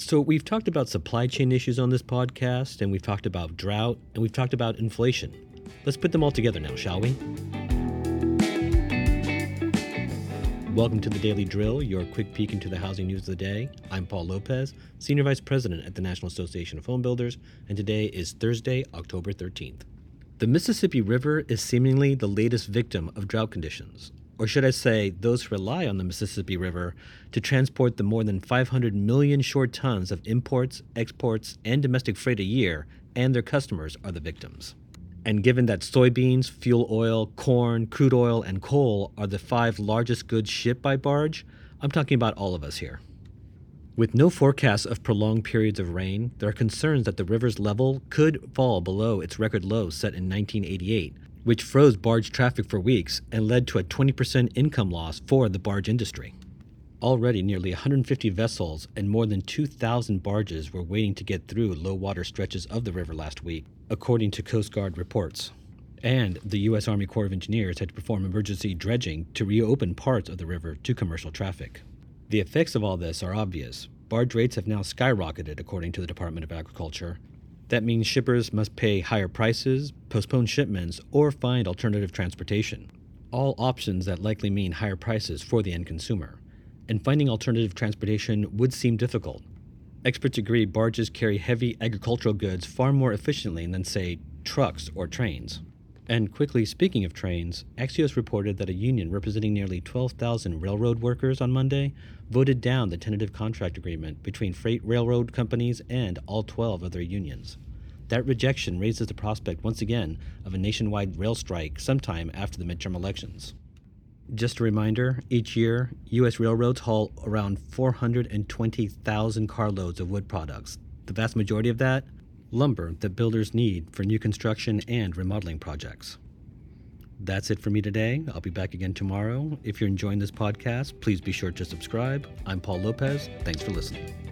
So, we've talked about supply chain issues on this podcast, and we've talked about drought, and we've talked about inflation. Let's put them all together now, shall we? Welcome to the Daily Drill, your quick peek into the housing news of the day. I'm Paul Lopez, Senior Vice President at the National Association of Home Builders, and today is Thursday, October 13th. The Mississippi River is seemingly the latest victim of drought conditions, or should I say, those who rely on the Mississippi River to transport the more than 500 million short tons of imports, exports, and domestic freight a year, and their customers are the victims. And given that soybeans, fuel oil, corn, crude oil, and coal are the five largest goods shipped by barge, I'm talking about all of us here. With no forecasts of prolonged periods of rain, there are concerns that the river's level could fall below its record low set in 1988, which froze barge traffic for weeks and led to a 20% income loss for the barge industry. Already, nearly 150 vessels and more than 2,000 barges were waiting to get through low water stretches of the river last week, according to Coast Guard reports. And the U.S. Army Corps of Engineers had to perform emergency dredging to reopen parts of the river to commercial traffic. The effects of all this are obvious. Barge rates have now skyrocketed, according to the Department of Agriculture, that means shippers must pay higher prices, postpone shipments, or find alternative transportation. All options that likely mean higher prices for the end consumer. And finding alternative transportation would seem difficult. Experts agree barges carry heavy agricultural goods far more efficiently than, say, trucks or trains. And quickly, speaking of trains, Axios reported that a union representing nearly 12,000 railroad workers on Monday voted down the tentative contract agreement between freight railroad companies and all 12 other unions. That rejection raises the prospect once again of a nationwide rail strike sometime after the midterm elections. Just a reminder each year, U.S. railroads haul around 420,000 carloads of wood products. The vast majority of that lumber that builders need for new construction and remodeling projects. That's it for me today. I'll be back again tomorrow. If you're enjoying this podcast, please be sure to subscribe. I'm Paul Lopez. Thanks for listening.